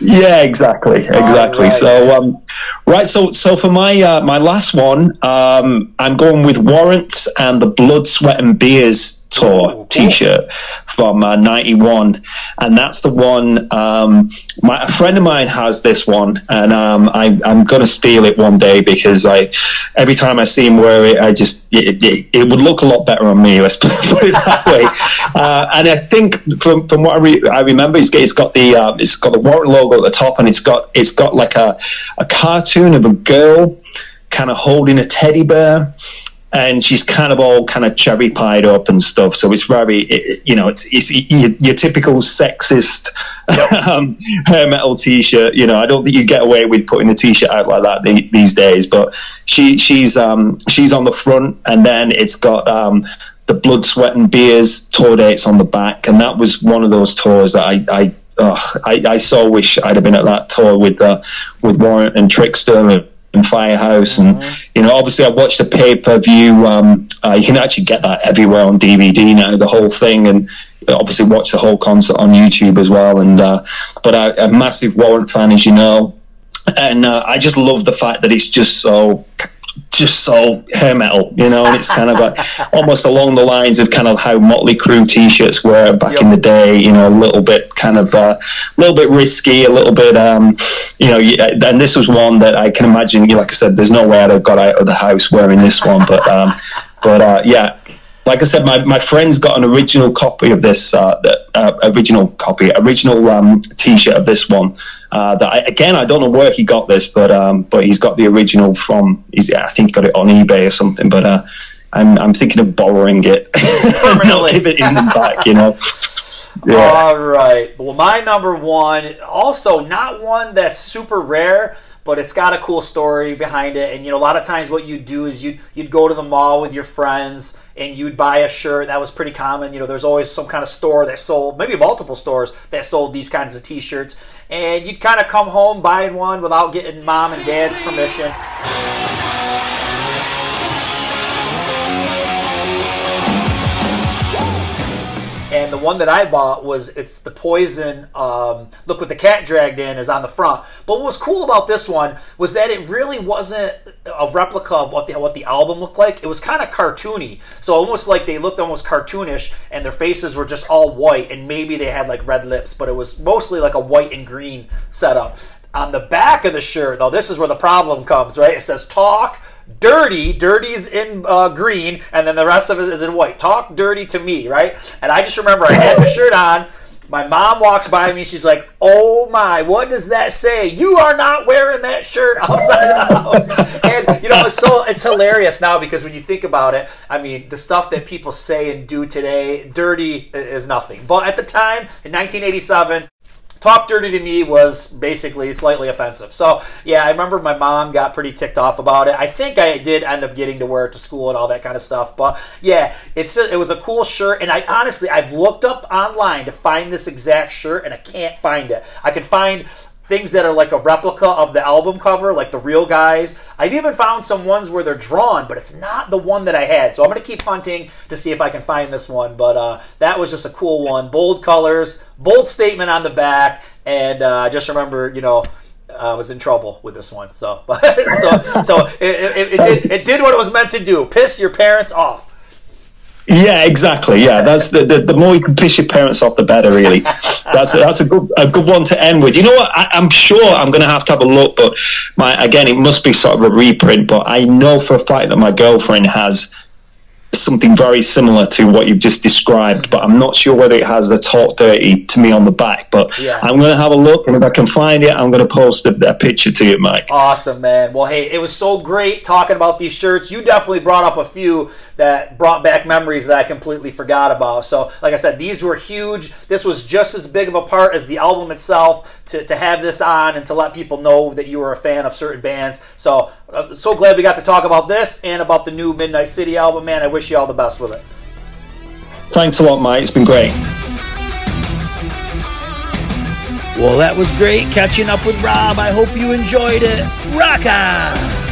B: Yeah, exactly, exactly. Right. So, um, right. So, so for my uh, my last one, um, I'm going with Warrant and the Blood, Sweat, and Beers tour cool. T-shirt from uh, '91, and that's the one. Um, my a friend of mine has this one, and um, I, am going to steal it one day because I every time I see him wear it, I just it, it, it would look a lot better on me. Let's put it that way. uh, and I think from from what I, re- I remember, it's, it's got the uh, it's got the Warrant logo at the top, and it's got it's got like a a cartoon of a girl kind of holding a teddy bear and she's kind of all kind of cherry pied up and stuff. So it's very, it, you know, it's, it's your, your typical sexist um, hair metal t-shirt. You know, I don't think you get away with putting a t-shirt out like that the, these days. But she she's um, she's on the front, and then it's got um, the blood, sweat, and beers tour dates on the back, and that was one of those tours that I. I Oh, I, I so wish I'd have been at that tour with uh, with Warrant and Trickster and Firehouse, and mm-hmm. you know, obviously, I watched the pay per view. Um, uh, you can actually get that everywhere on DVD now, the whole thing, and obviously watch the whole concert on YouTube as well. And uh, but I, a massive Warrant fan, as you know, and uh, I just love the fact that it's just so just so hair metal, you know, and it's kind of like almost along the lines of kind of how Motley Crue t-shirts were back yep. in the day, you know, a little bit kind of a uh, little bit risky, a little bit, um, you know, and this was one that I can imagine, like I said, there's no way I'd have got out of the house wearing this one, but, um, but uh, yeah, like I said, my, my friend's got an original copy of this, uh, uh, original copy, original um, T-shirt of this one. Uh, that I, again, I don't know where he got this, but um, but he's got the original from. He's, I think he got it on eBay or something. But uh, I'm I'm thinking of borrowing it, not give it in back. You know.
A: Yeah. All right. Well, my number one, also not one that's super rare, but it's got a cool story behind it. And you know, a lot of times what you do is you you'd go to the mall with your friends and you'd buy a shirt. That was pretty common. You know, there's always some kind of store that sold, maybe multiple stores that sold these kinds of T-shirts, and you'd kind of come home buying one without getting mom and dad's permission. And the one that I bought was it's the Poison. Um, Look what the cat dragged in is on the front. But what was cool about this one was that it really wasn't a replica of what the what the album looked like. It was kind of cartoony, so almost like they looked almost cartoonish, and their faces were just all white, and maybe they had like red lips, but it was mostly like a white and green setup. On the back of the shirt, though, this is where the problem comes. Right? It says "Talk." Dirty. Dirty's in uh, green, and then the rest of it is in white. Talk dirty to me, right? And I just remember I had the shirt on. My mom walks by me. She's like, "Oh my, what does that say? You are not wearing that shirt outside of the house." and you know, it's so it's hilarious now because when you think about it, I mean, the stuff that people say and do today, dirty is nothing. But at the time, in 1987, Talk Dirty to me was basically slightly offensive. So, yeah, I remember my mom got pretty ticked off about it. I think I did end up getting to wear it to school and all that kind of stuff. But, yeah, it's a, it was a cool shirt. And I honestly, I've looked up online to find this exact shirt and I can't find it. I can find things that are like a replica of the album cover, like the real guys. I've even found some ones where they're drawn, but it's not the one that I had. So I'm going to keep hunting to see if I can find this one. But uh, that was just a cool one. Bold colors, bold statement on the back, and uh, just remember, you know. I was in trouble with this one, so so so it, it, it, did it did what it was meant to do: piss your parents off.
B: Yeah, exactly. Yeah, that's the, the, the more you can piss your parents off, the better. Really, that's that's a good a good one to end with. You know what? I, am sure I'm going to have to have a look, but my again, it must be sort of a reprint. But I know for a fact that my girlfriend has something very similar to what you've just described, but I'm not sure whether it has the Talk Dirty to me on the back. But yeah. I'm going to have a look, and if I can find it, I'm going to post a, a, picture to you, Mike.
A: Awesome, man. Well, hey, it was so great talking about these shirts. You definitely brought up a few that brought back memories that I completely forgot about. So, like I said, these were huge. This was just as big of a part as the album itself to, to have this on and to let people know that you were a fan of certain bands. So, uh, so glad we got to talk about this and about the new Midnite City album, man. I wish you all the best with it.
B: Thanks a lot, Mike. It's been great.
A: Well, that was great catching up with Rob. I hope you enjoyed it. Rock on!